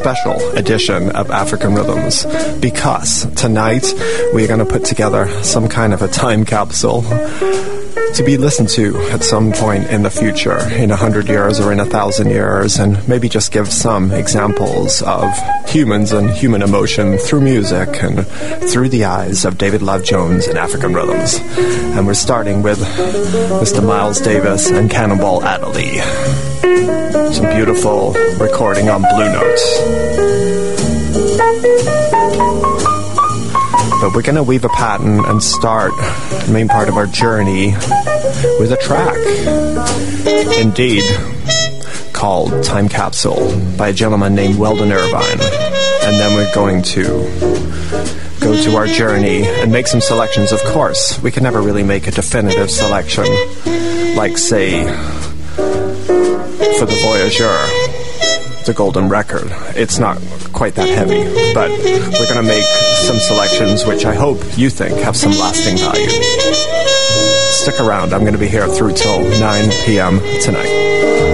Special edition of African Rhythms because tonight we're going to put together some kind of a time capsule to be listened to at some point in the future, in a hundred years or in a thousand years, and maybe just give some examples of humans and human emotion through music and through the eyes of David Love Jones and African rhythms. And we're starting with Mr. Miles Davis and Cannonball Adderley. Some beautiful recording on Blue Notes but we're going to weave a pattern and start the main part of our journey with a track. Indeed, called Time Capsule by a gentleman named Weldon Irvine. And then we're going to go to our journey and make some selections. Of course, we can never really make a definitive selection, like, say, for the Voyager, the Golden Record. It's not quite that heavy, but we're going to make some selections which I hope you think have some lasting value. Stick around. I'm going to be here through till 9 p.m. tonight.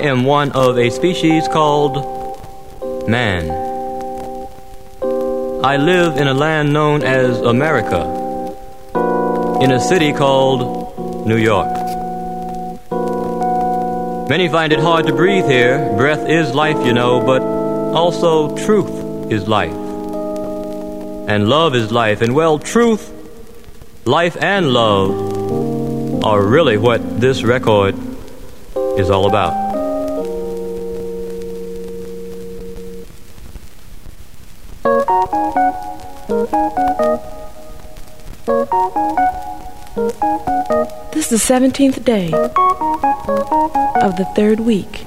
Am one of a species called man. I live in a land known as America, in a city called New York. Many find it hard to breathe here. Breath is life, you know, but also truth is life. And love is life. And well, truth, life, and love are really what this record is all about. The 17th day of the third week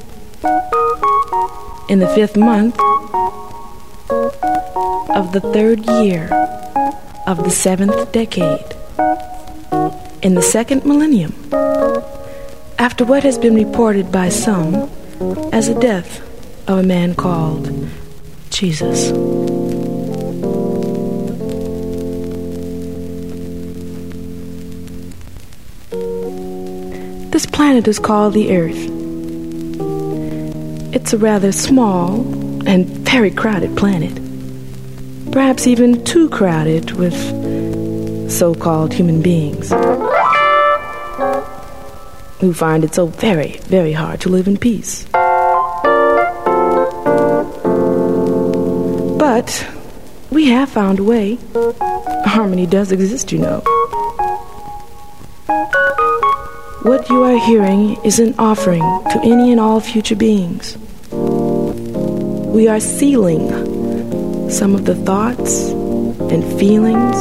in the fifth month of the third year of the seventh decade in the second millennium after what has been reported by some as the death of a man called Jesus. Planet is called the Earth. It's a rather small and very crowded planet. Perhaps even too crowded with so called human beings who find it so very, very hard to live in peace. But we have found a way. Harmony does exist, you know. What you are hearing is an offering to any and all future beings. We are sealing some of the thoughts and feelings,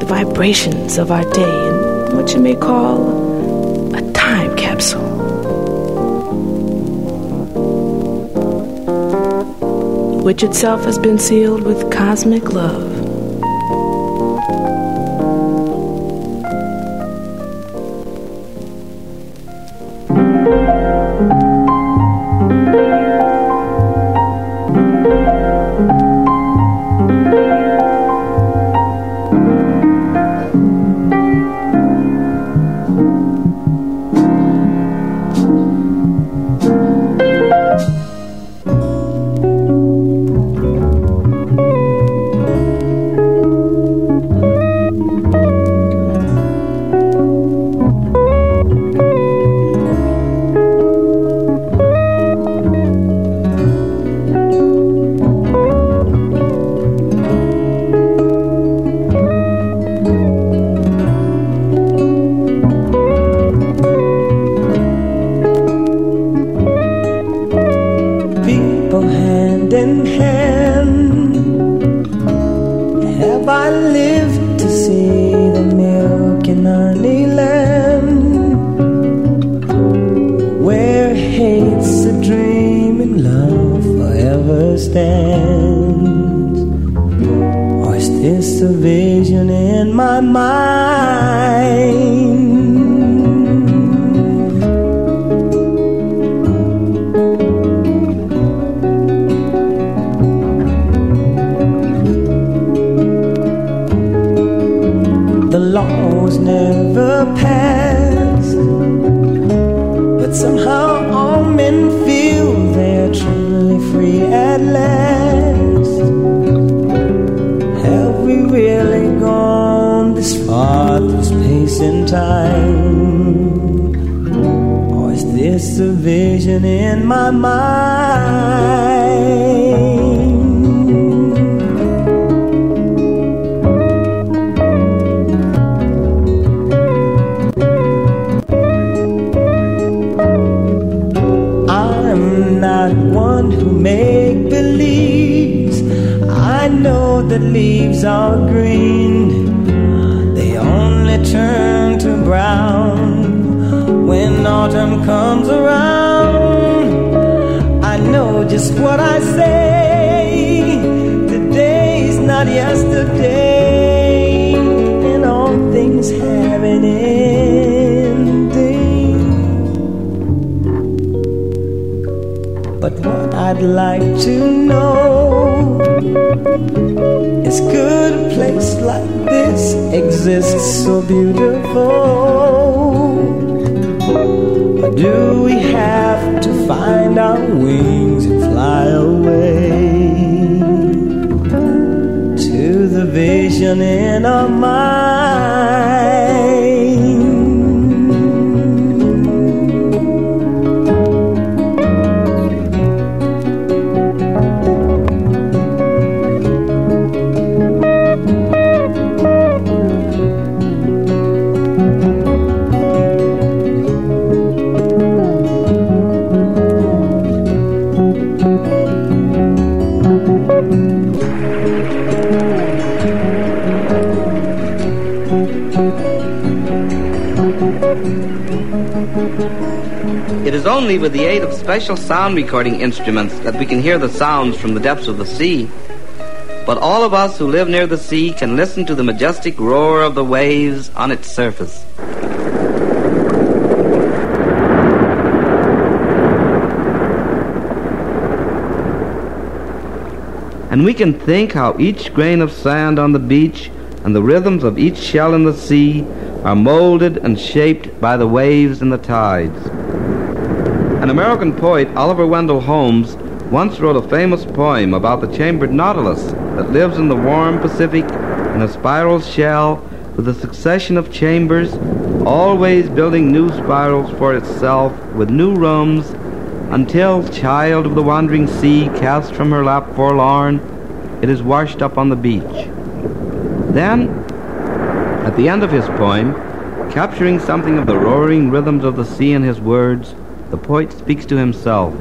the vibrations of our day in what you may call a time capsule. Which itself has been sealed with cosmic love. Special sound recording instruments that we can hear the sounds from the depths of the sea. But all of us who live near the sea can listen to the majestic roar of the waves on its surface. And we can think how each grain of sand on the beach and the rhythms of each shell in the sea are molded and shaped by the waves and the tides. An American poet, Oliver Wendell Holmes, once wrote a famous poem about the chambered nautilus that lives in the warm Pacific in a spiral shell with a succession of chambers, always building new spirals for itself with new rooms until, child of the wandering sea, cast from her lap forlorn, it is washed up on the beach. Then, at the end of his poem, capturing something of the roaring rhythms of the sea in his words, the poet speaks to himself.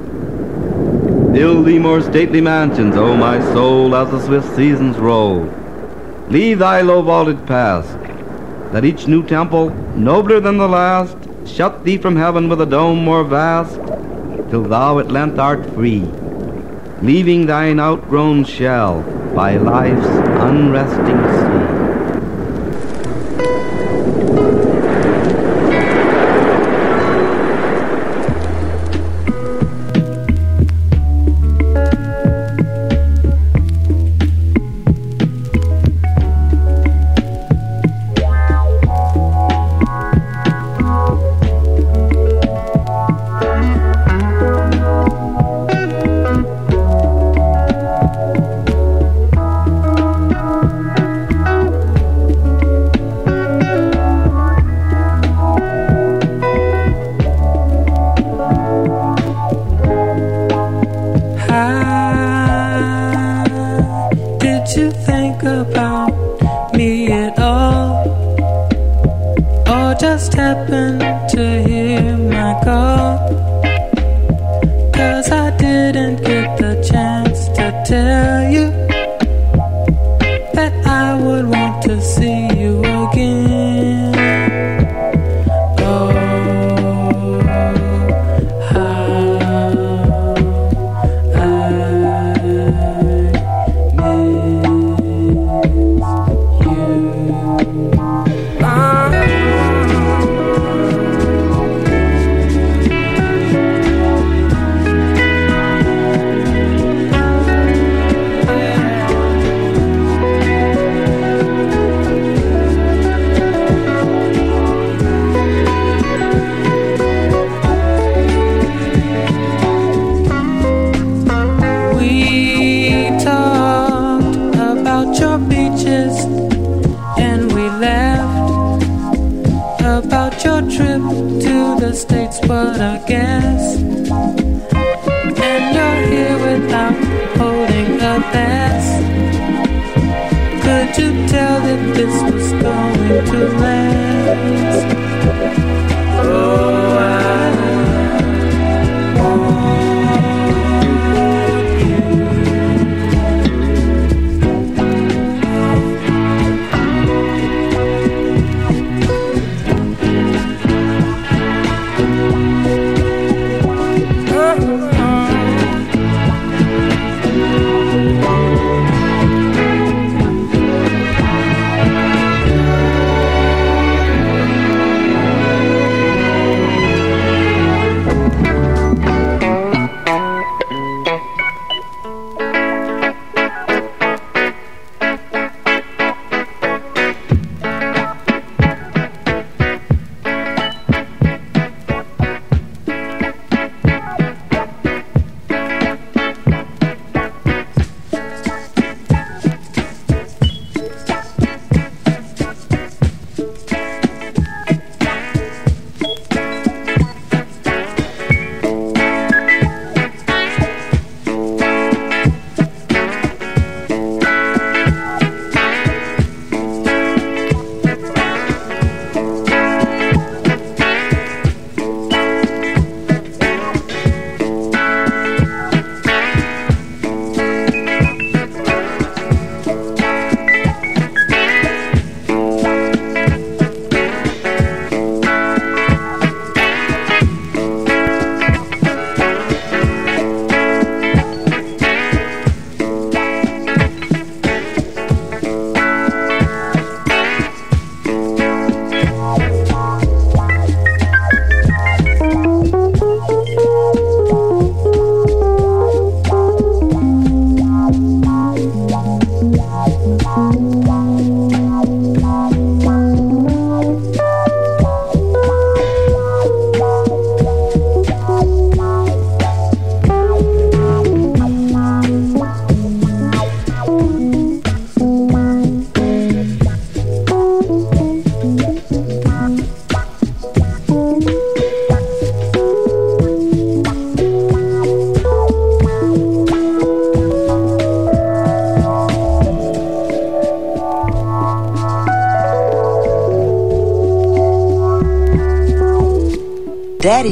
Build thee more stately mansions, O my soul, as the swift seasons roll. Leave thy low vaulted past. Let each new temple, nobler than the last, shut thee from heaven with a dome more vast, till thou at length art free, leaving thine outgrown shell by life's unresting sea.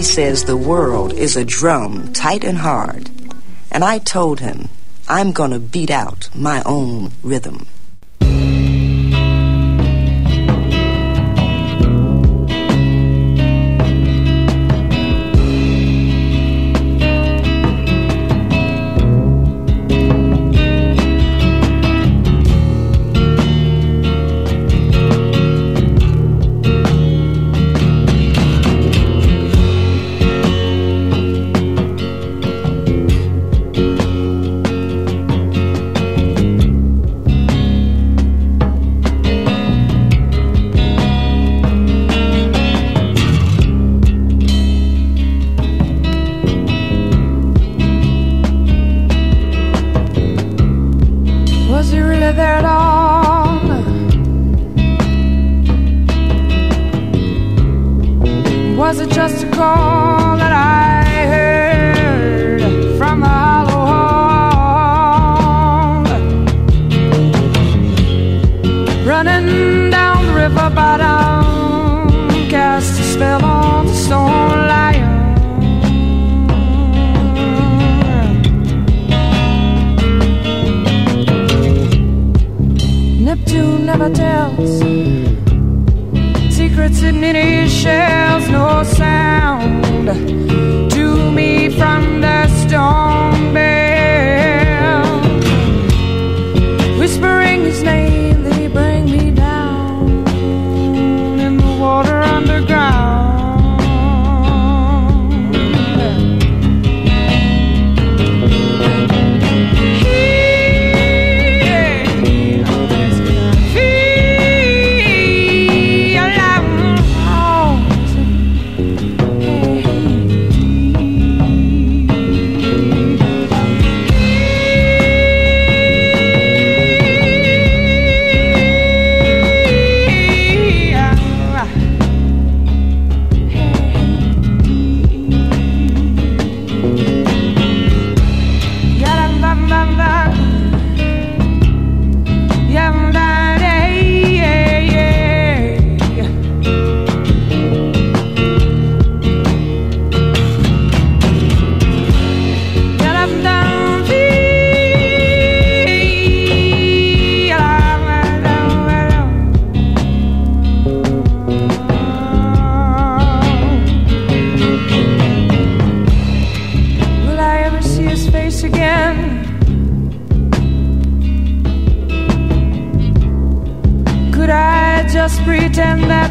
says the world is a drum tight and hard. And I told him, I'm going to beat out my own rhythm. that all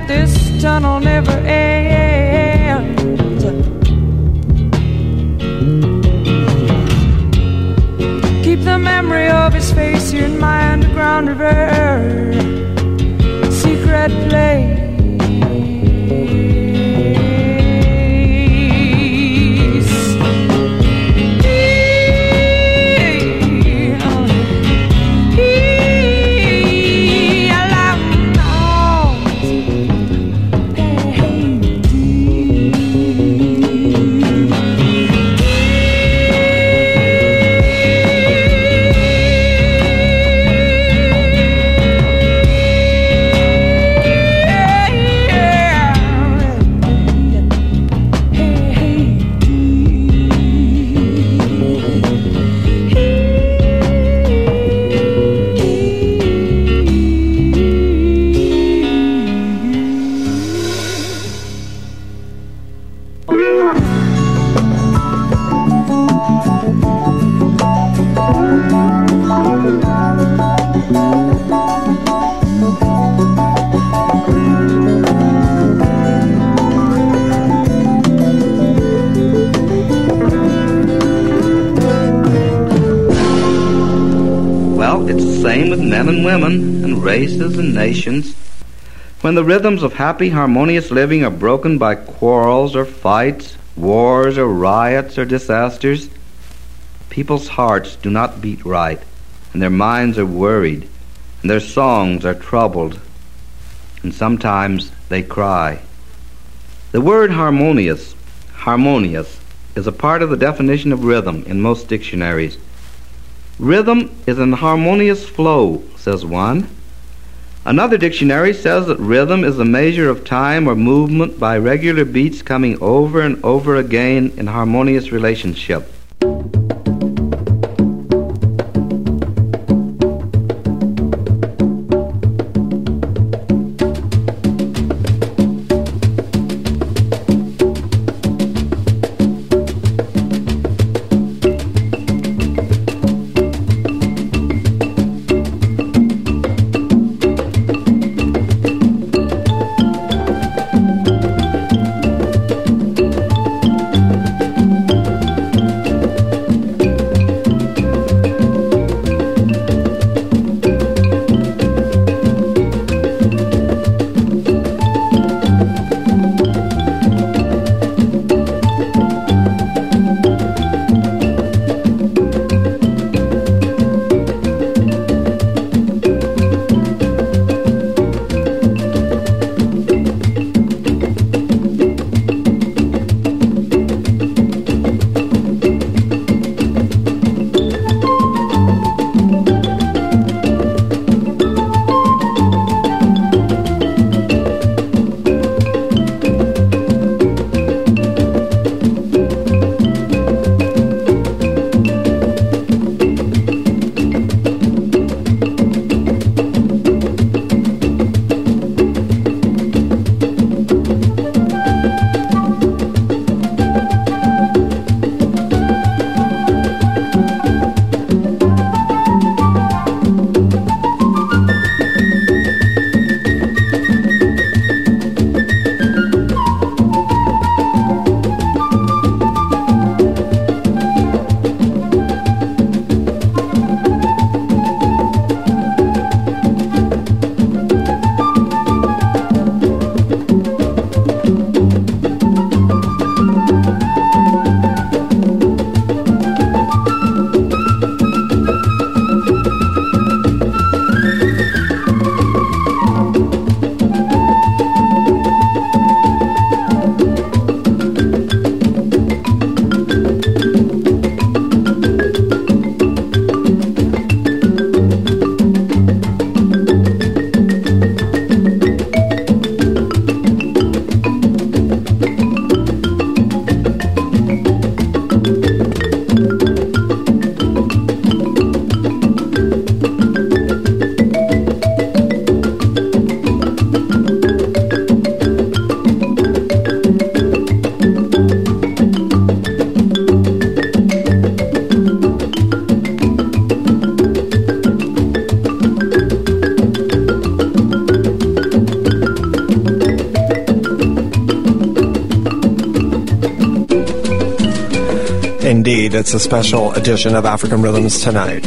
this tunnel never ends. Keep the memory of his face here in my underground river. Secret place. Races and nations. When the rhythms of happy, harmonious living are broken by quarrels or fights, wars or riots or disasters, people's hearts do not beat right, and their minds are worried, and their songs are troubled, and sometimes they cry. The word harmonious, harmonious, is a part of the definition of rhythm in most dictionaries. Rhythm is an harmonious flow, says one. Another dictionary says that rhythm is a measure of time or movement by regular beats coming over and over again in harmonious relationship. Indeed, it's a special edition of African Rhythms tonight.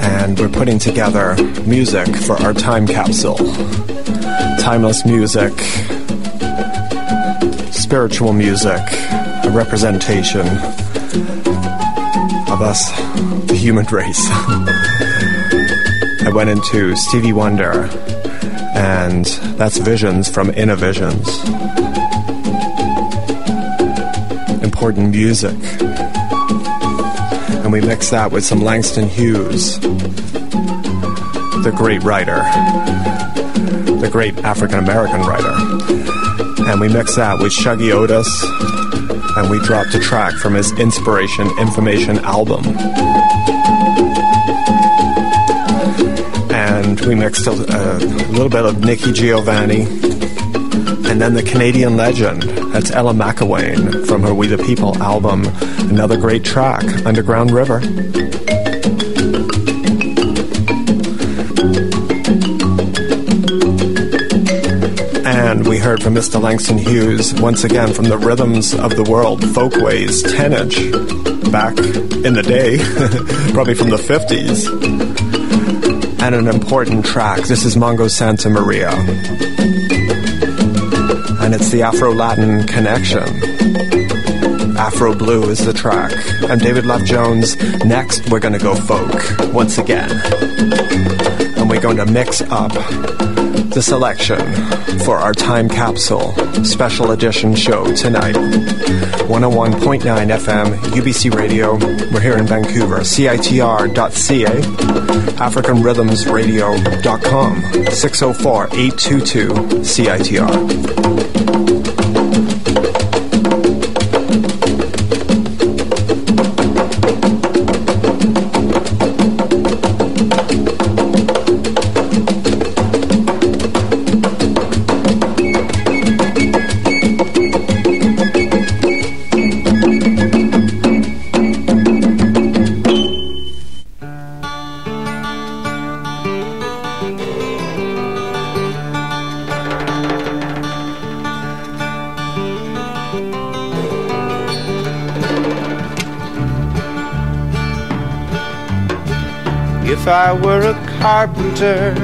And we're putting together music for our time capsule. Timeless music, spiritual music, a representation of us, the human race. I went into Stevie Wonder, and that's Visions from Innervisions. Important music. And we mix that with some Langston Hughes, the great writer, the great African American writer. And we mix that with Shuggie Otis, and we dropped a track from his Inspiration Information album. And we mixed a, a little bit of Nikki Giovanni, and then the Canadian legend, that's Ellen McIlwaine from her We the People album. Another great track, Underground River. And we heard from Mr. Langston Hughes once again from the rhythms of the world, folkways, 10 inch, back in the day, probably from the 50s. And an important track. This is Mongo Santamaria. And it's the Afro Latin connection. Afro Blue is the track. I'm David Love Jones. Next, we're going to go folk once again. And we're going to mix up the selection for our time capsule special edition show tonight. 101.9 FM, UBC Radio. We're here in Vancouver. CITR.ca, AfricanRhythmsRadio.com, 604 822 CITR. I were a carpenter,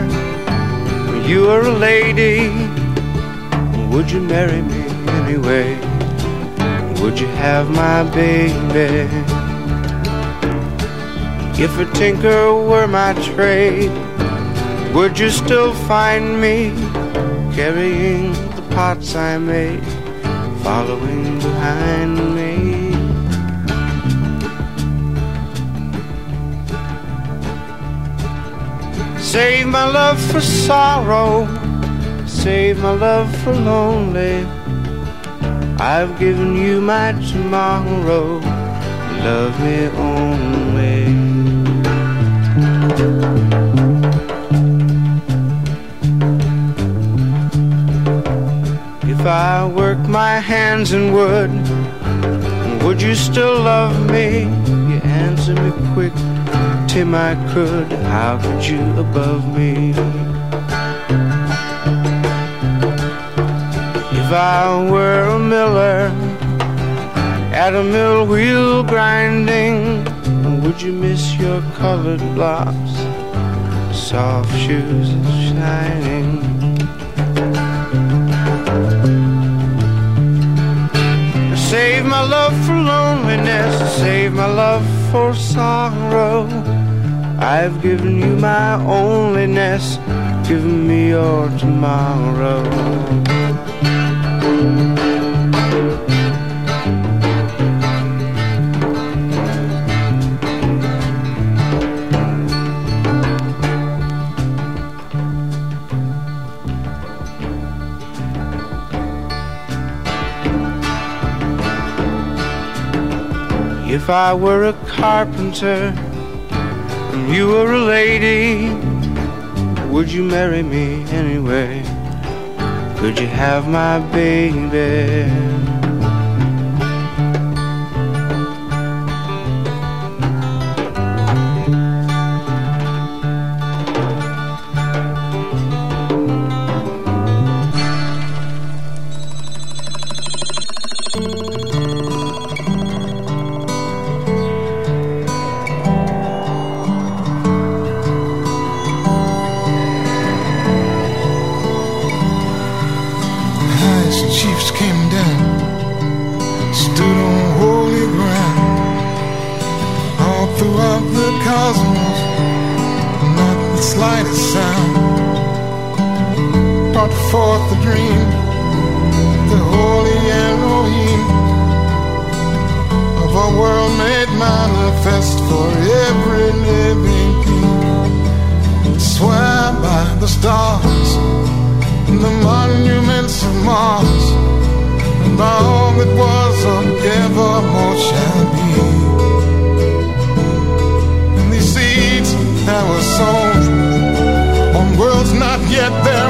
or you were a lady, would you marry me anyway? Would you have my baby? If a tinker were my trade, would you still find me carrying the pots I made, following behind me? Save my love for sorrow, save my love for lonely. I've given you my tomorrow, love me only. If I work my hands in wood, would you still love me? You answer me quick, Tim, I could. How could you above me? If I were a miller at a mill wheel grinding, would you miss your colored blocks, soft shoes shining? Save my love for loneliness, save my love for sorrow. I've given you my onlyness, given me your tomorrow. If I were a carpenter and you were a lady, would you marry me anyway? Could you have my baby? The stars and the monuments of Mars, and all that was or evermore shall be. And these seeds that were sown on worlds not yet their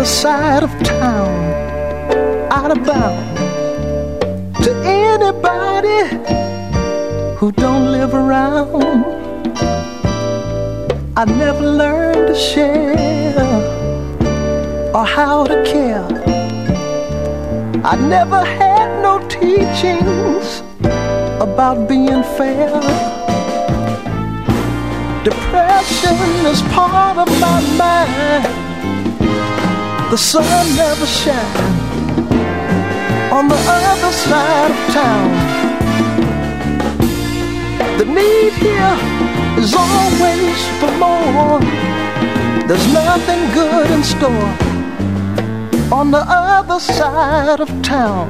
other side The sun never shines on the other side of town. The need here is always for more. There's nothing good in store on the other side of town.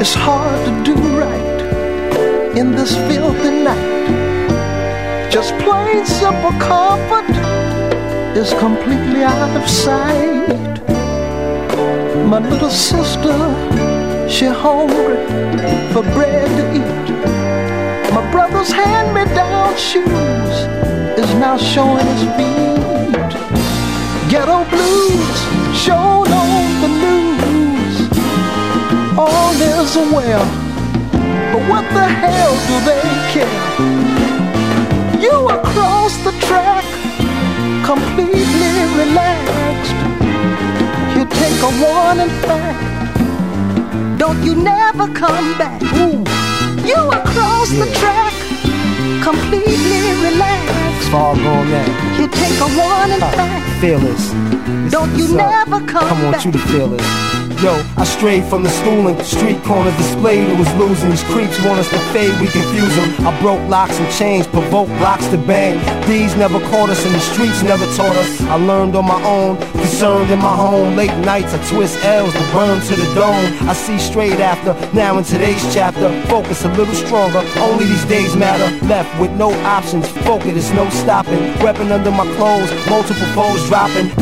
It's hard to do right in this filthy night. Just plain simple comfort is completely out of sight. My little sister, she hungry for bread to eat. My brother's hand-me-down shoes is now showing his feet. Ghetto blues shown on the news. All is well, but what the hell do they care? You are track, completely relaxed. You take a warning fact. Don't you never come back. Ooh. You across the track, completely relaxed. Far gone now. You take a warning Uh, fact. Fearless. This Don't you never come I want back. you to feel it. Yo, I strayed from the schooling, street corners displayed it was losing. These creeps want us to fade, we confuse them. I broke locks and chains, provoked locks to bang. These never caught us and the streets never taught us. I learned on my own, concerned in my home. Late nights I twist L's to burn to the dome. I see straight after, now in today's chapter. Focus a little stronger, only these days matter. Left with no options, focus, no stopping. Weapon under my clothes, multiple foes dropping.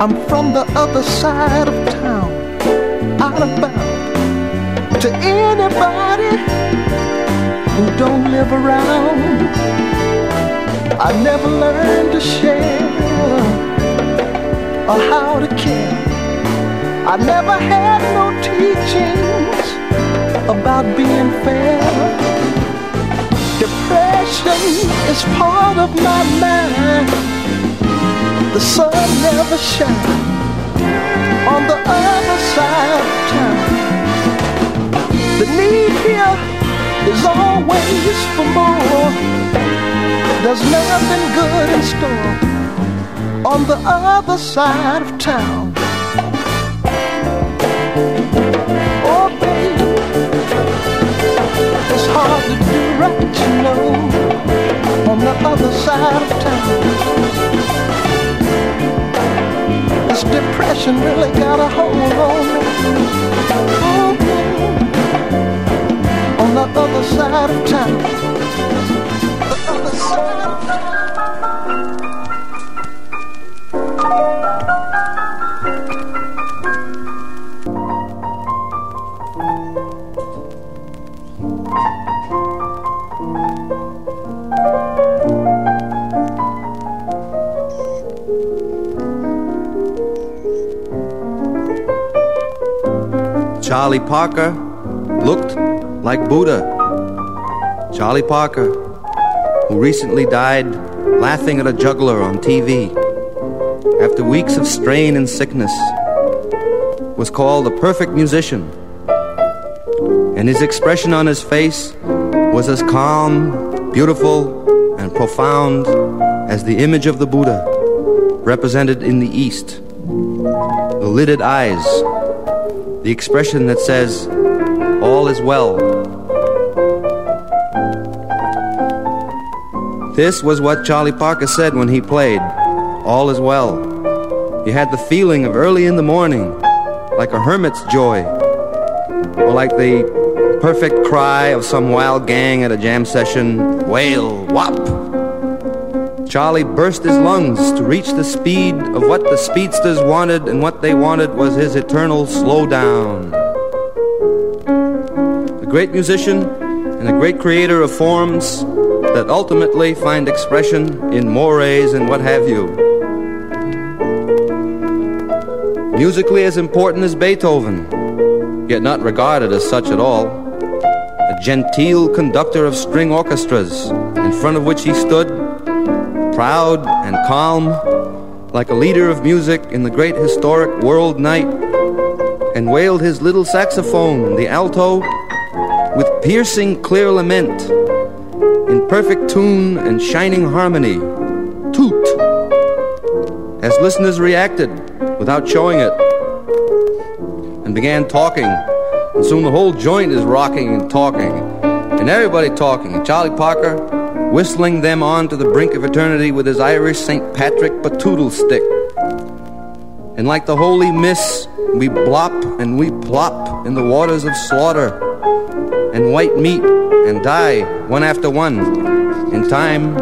I'm from the other side of town, out of bounds. To anybody who don't live around, I never learned to share or how to care. I never had no teachings about being fair. Depression is part of my mind. The sun never shines on the other side of town. The need here is always for more. There's nothing good in store on the other side of town. Oh, baby, it's hard to do right, you know, on the other side of town. Depression really got a hold on me. On the other side of town. The other side of town. Charlie Parker looked like Buddha. Charlie Parker, who recently died laughing at a juggler on TV after weeks of strain and sickness, was called a perfect musician. And his expression on his face was as calm, beautiful, and profound as the image of the Buddha represented in the East. The lidded eyes, the expression that says, All is well. This was what Charlie Parker said when he played, All is well. You had the feeling of early in the morning, like a hermit's joy, or like the perfect cry of some wild gang at a jam session, wail, whop. Charlie burst his lungs to reach the speed of what the speedsters wanted, and what they wanted was his eternal slowdown. A great musician and a great creator of forms that ultimately find expression in mores and what have you. Musically as important as Beethoven, yet not regarded as such at all. A genteel conductor of string orchestras, in front of which he stood, proud and calm, like a leader of music in the great historic world night, and wailed his little saxophone, the alto, with piercing clear lament, in perfect tune and shining harmony. Toot! As listeners reacted without showing it, and began talking, and soon the whole joint is rocking and talking, and everybody talking, and Charlie Parker whistling them on to the brink of eternity with his Irish St. Patrick batoodle stick. And like the holy miss, we blop and we plop in the waters of slaughter and white meat and die one after one in time.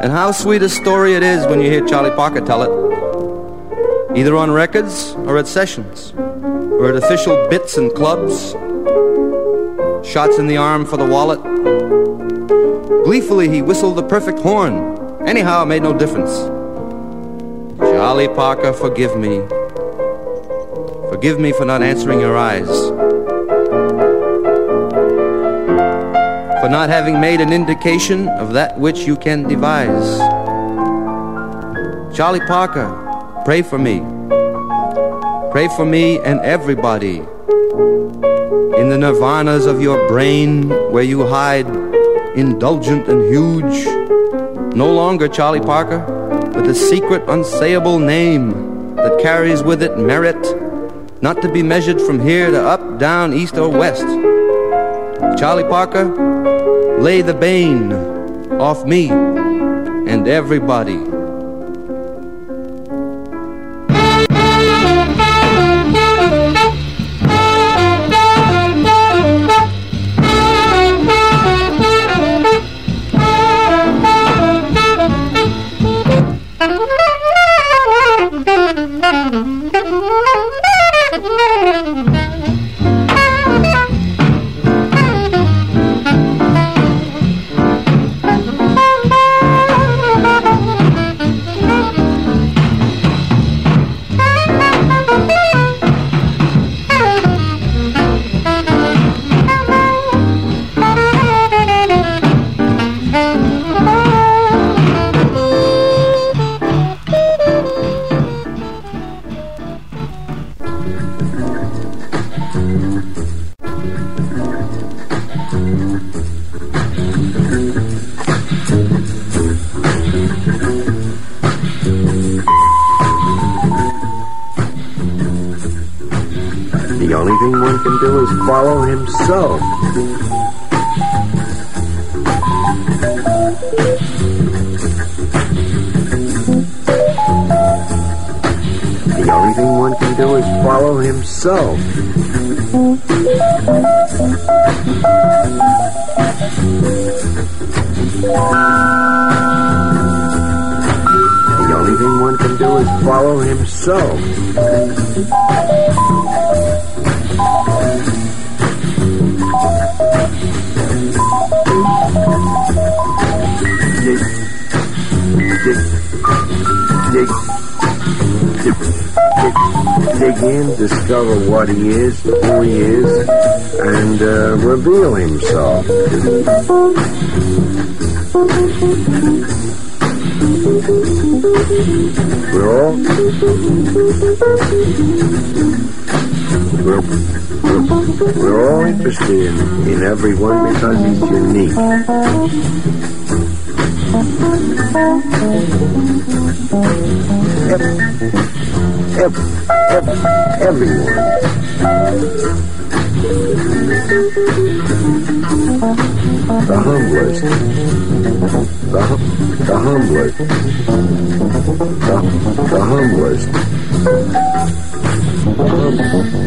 And how sweet a story it is when you hear Charlie Parker tell it, either on records or at sessions, or at official bits and clubs, shots in the arm for the wallet. Gleefully, he whistled the perfect horn. Anyhow, it made no difference. Charlie Parker, forgive me. Forgive me for not answering your eyes. For not having made an indication of that which you can devise. Charlie Parker, pray for me. Pray for me and everybody. In the nirvanas of your brain, where you hide, indulgent and huge. No longer Charlie Parker, but the secret, unsayable name that carries with it merit, not to be measured from here to up, down, east, or west. Charlie Parker, lay the bane off me and everybody. What he is, who he is, and uh, reveal himself. We're all we're, we're, all interested in, in everyone because he's unique. Humblest. The, the humblest. The, the humblest.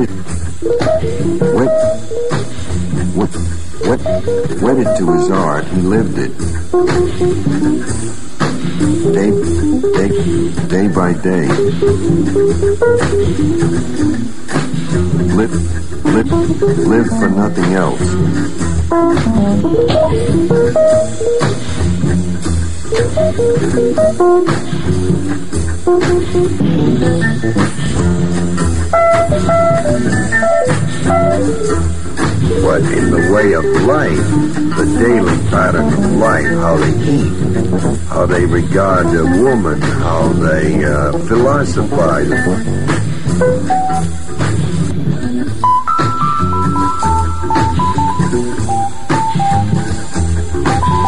Wedded, wed, wed, wed, wedded to his art, he lived it. Day, day, day by day. Live, live, live for nothing else. But in the way of life, the daily pattern of life, how they eat, how they regard a woman, how they uh, philosophize.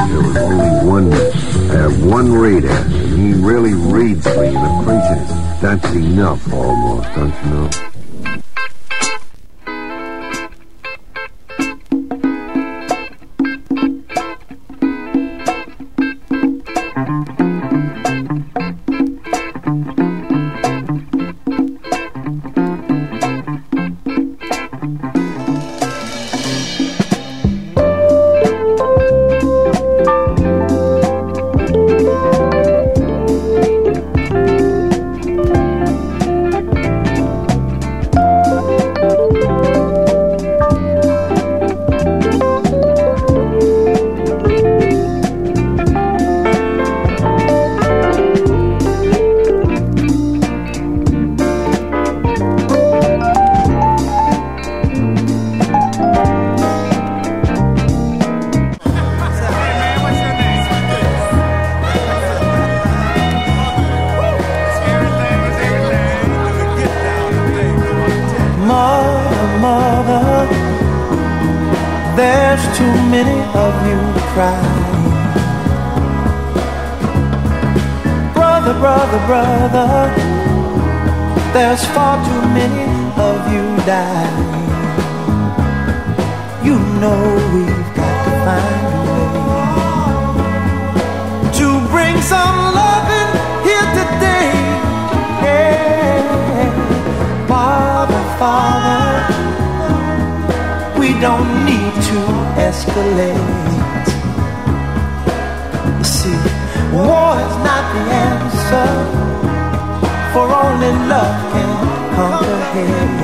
There was only one, have one reader, and he really reads me and appreciates. That's enough, almost, don't you know? There's too many of you crying. Brother, brother, brother, there's far too many of you dying. You know we've got to find a way to bring some escalate. You see, war is not the answer, for only love can conquer hate.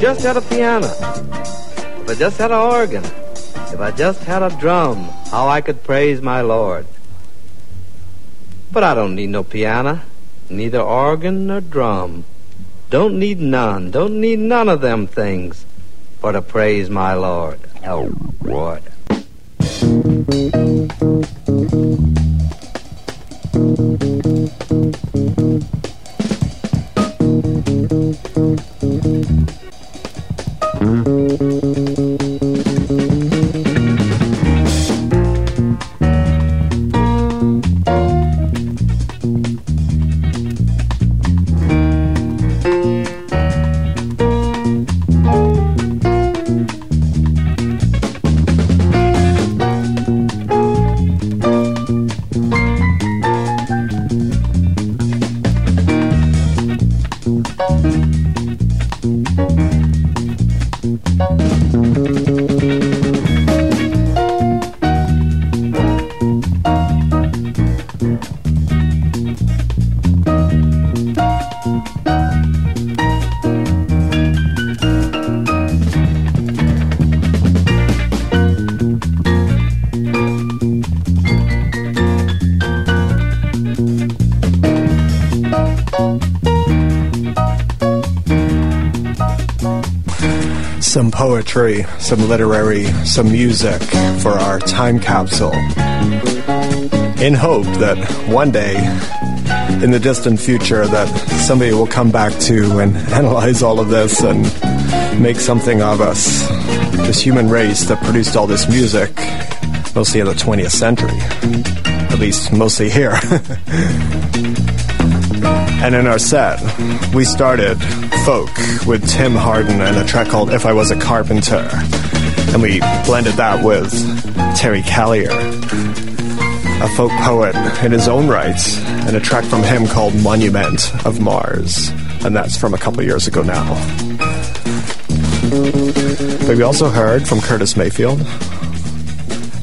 Just had a piano, if I just had an organ, if I just had a drum, how I could praise my Lord. But I don't need no piano, neither organ nor drum. Don't need none, don't need none of them things for to praise my Lord. Oh, Lord. Poetry, some literary, some music for our time capsule. In hope that one day, in the distant future, that somebody will come back to and analyze all of this and make something of us. This human race that produced all this music, mostly in the 20th century. At least, mostly here. And in our set, we started folk with Tim Hardin and a track called If I Was a Carpenter. And we blended that with Terry Callier, a folk poet in his own right, and a track from him called Monument of Mars. And that's from a couple years ago now. But we also heard from Curtis Mayfield,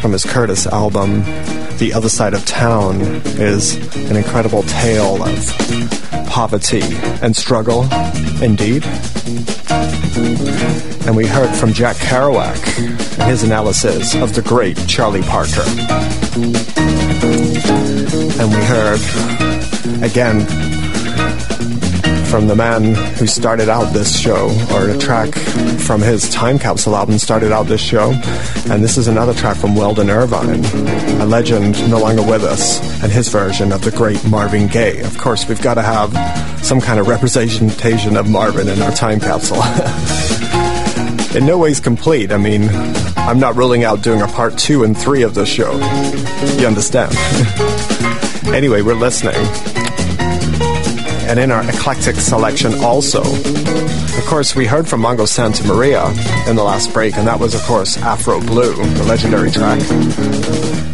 from his Curtis album, The Other Side of Town, is an incredible tale of poverty and struggle, indeed. And we heard from Jack Kerouac and his analysis of the great Charlie Parker. And we heard, again, from the man who started out this show, or a track from his Time Capsule album started out this show. And this is another track from Weldon Irvine, a legend no longer with us, and his version of the great Marvin Gaye. Of course, we've got to have some kind of representation of Marvin in our Time Capsule. in no ways complete. I mean, I'm not ruling out doing a part two and three of this show. You understand? anyway, we're listening and in our eclectic selection also. Of course, we heard from Mongo Santamaria in the last break, and that was, of course, Afro Blue, the legendary track.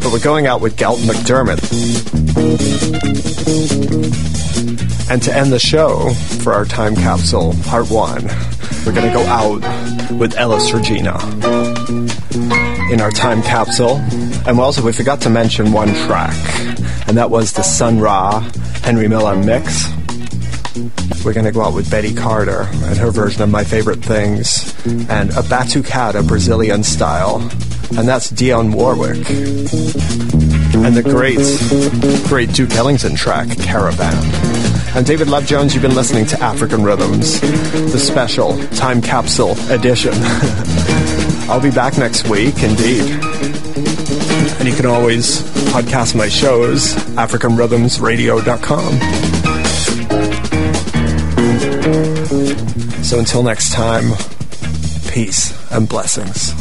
But we're going out with Galt MacDermot. And to end the show for our time capsule, part one, we're going to go out with Elis Regina in our time capsule. And also, we forgot to mention one track, and that was the Sun Ra Henry Miller mix. We're going to go out with Betty Carter and her version of My Favorite Things and a Batucada Brazilian style. And that's Dionne Warwick. And the great, great Duke Ellington track, Caravan. I'm David Love Jones. You've been listening to African Rhythms, the special time capsule edition. I'll be back next week, indeed. And you can always podcast my shows, AfricanRhythmsRadio.com. So until next time, peace and blessings.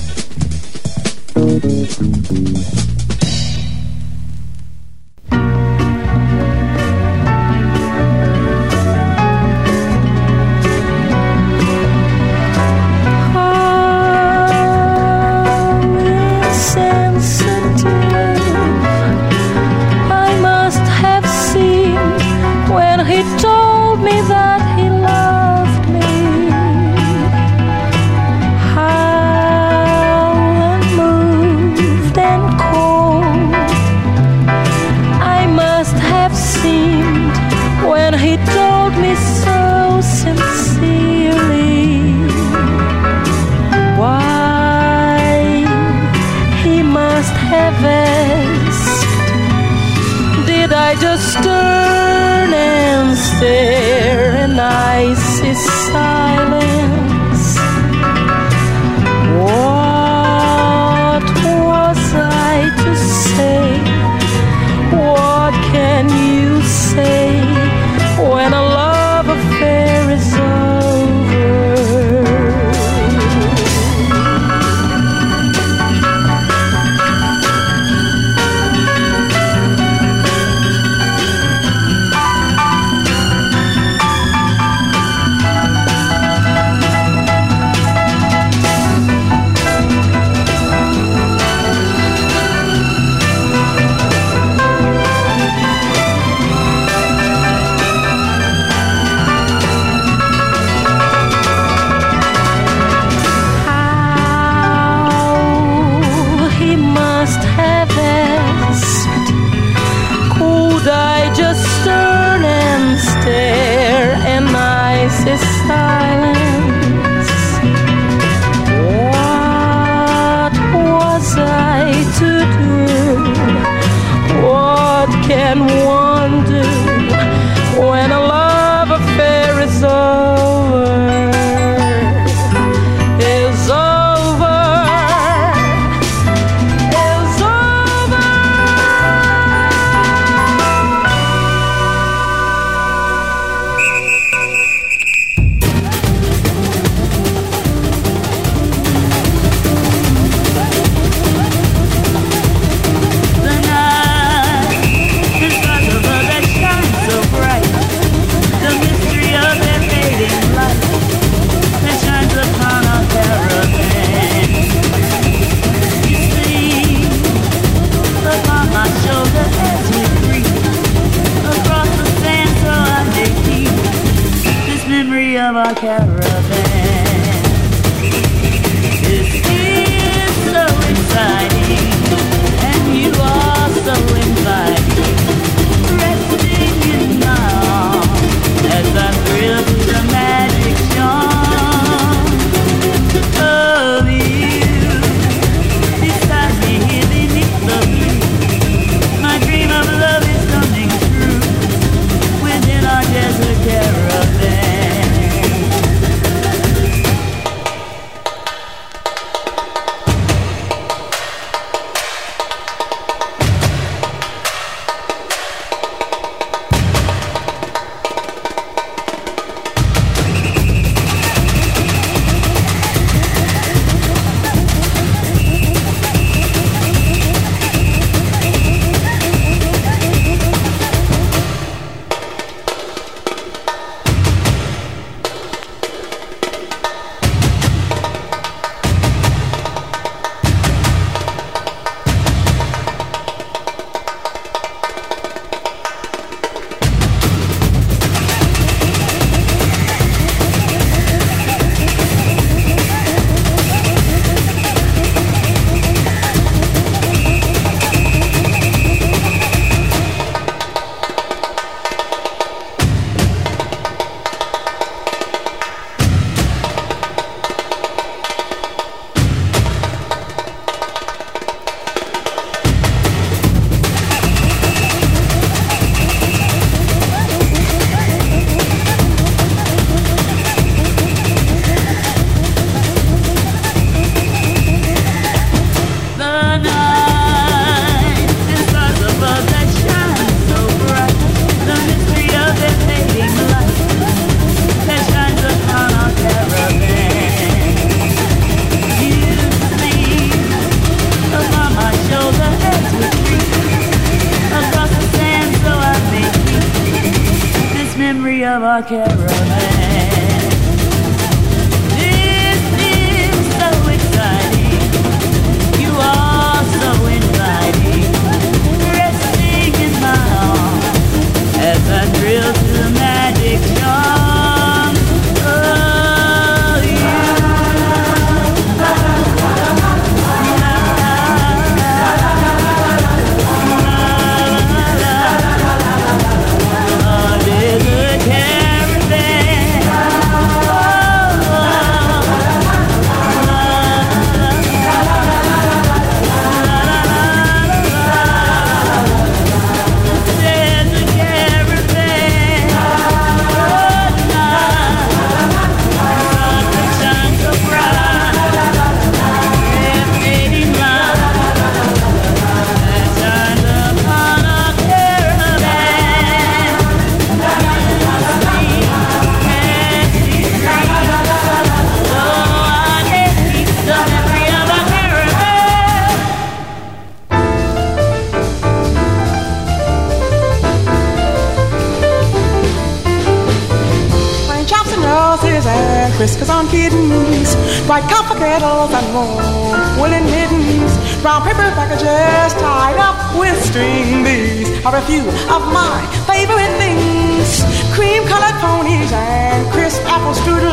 Few of my favorite things. Cream colored ponies and crisp apple strudel.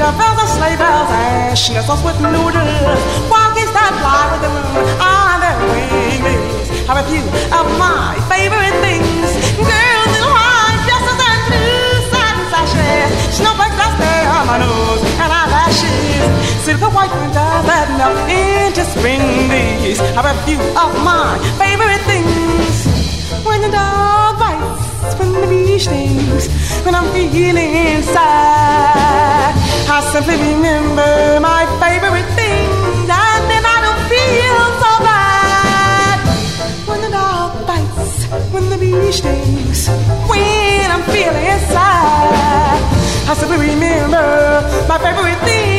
The bells of sleigh bells and schnitzels with noodles. Walkies that fly with the moon on their wings. Are a few of my favorite things. Girls in white dresses and blue satin sashes. Snowflakes that stay on my nose and eyelashes. Silver white winter that melt into spring. These are a few of my favorite things. When the dog bites, when the bee stings, when I'm feeling sad, I simply remember my favorite things, and then I don't feel so bad. When the dog bites, when the bee stings, when I'm feeling sad, I simply remember my favorite things.